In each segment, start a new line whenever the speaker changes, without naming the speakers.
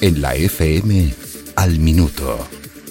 En la FM, al minuto,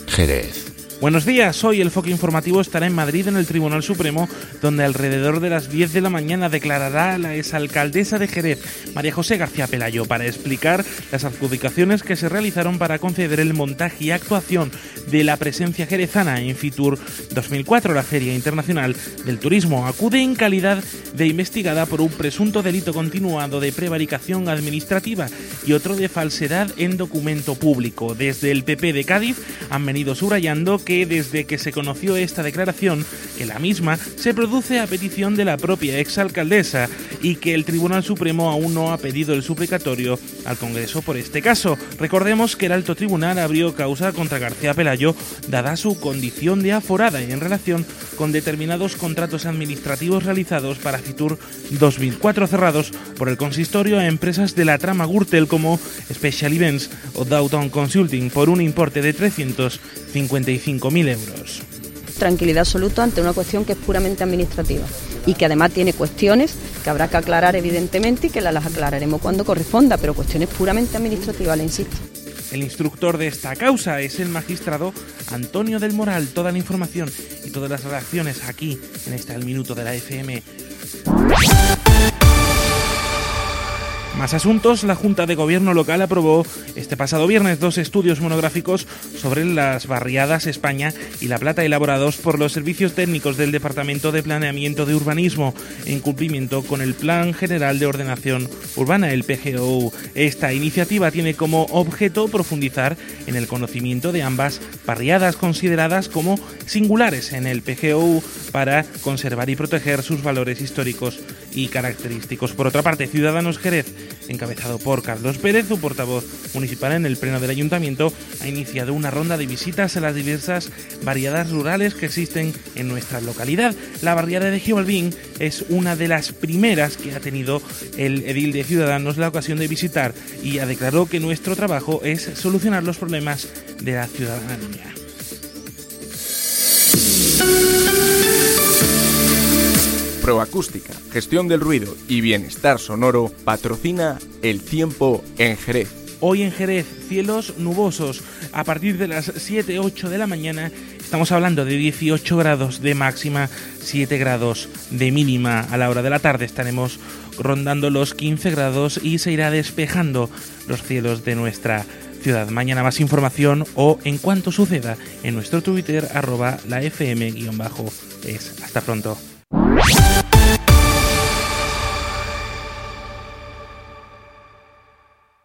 Jerez.
Buenos días, hoy el foco informativo estará en Madrid en el Tribunal Supremo, donde alrededor de las 10 de la mañana declarará la exalcaldesa de Jerez, María José García Pelayo, para explicar las adjudicaciones que se realizaron para conceder el montaje y actuación de la presencia jerezana en Fitur 2004, la Feria Internacional del Turismo. Acude en calidad de investigada por un presunto delito continuado de prevaricación administrativa y otro de falsedad en documento público. Desde el PP de Cádiz han venido subrayando que desde que se conoció esta declaración, que la misma se produce a petición de la propia exalcaldesa y que el Tribunal Supremo aún no ha pedido el suplicatorio al Congreso por este caso. Recordemos que el alto tribunal abrió causa contra García Pelayo dada su condición de aforada en relación con determinados contratos administrativos realizados para Fitur 2004 cerrados por el consistorio a empresas de la trama Gürtel como Special Events o Downtown Consulting por un importe de 355.000 euros.
Tranquilidad absoluta ante una cuestión que es puramente administrativa y que además tiene cuestiones que habrá que aclarar evidentemente y que las aclararemos cuando corresponda, pero cuestiones puramente administrativas, le insisto.
El instructor de esta causa es el magistrado Antonio del Moral. Toda la información y todas las reacciones aquí en este Al Minuto de la FM. Más asuntos, la Junta de Gobierno local aprobó este pasado viernes dos estudios monográficos sobre las barriadas España y La Plata elaborados por los servicios técnicos del Departamento de Planeamiento de Urbanismo en cumplimiento con el Plan General de Ordenación Urbana, el PGOU. Esta iniciativa tiene como objeto profundizar en el conocimiento de ambas barriadas consideradas como singulares en el PGOU para conservar y proteger sus valores históricos y característicos. Por otra parte, Ciudadanos Jerez, encabezado por Carlos Pérez, su portavoz municipal en el Pleno del Ayuntamiento, ha iniciado una ronda de visitas a las diversas variedades rurales que existen en nuestra localidad. La barriada de Gibalbín es una de las primeras que ha tenido el edil de Ciudadanos la ocasión de visitar y ha declarado que nuestro trabajo es solucionar los problemas de la ciudadanía.
Proacústica, gestión del ruido y bienestar sonoro patrocina El Tiempo en Jerez.
Hoy en Jerez, cielos nubosos. A partir de las 7-8 de la mañana estamos hablando de 18 grados de máxima, 7 grados de mínima. A la hora de la tarde estaremos rondando los 15 grados y se irá despejando los cielos de nuestra ciudad. Mañana más información o en cuanto suceda en nuestro Twitter arroba la fm-es. Hasta pronto.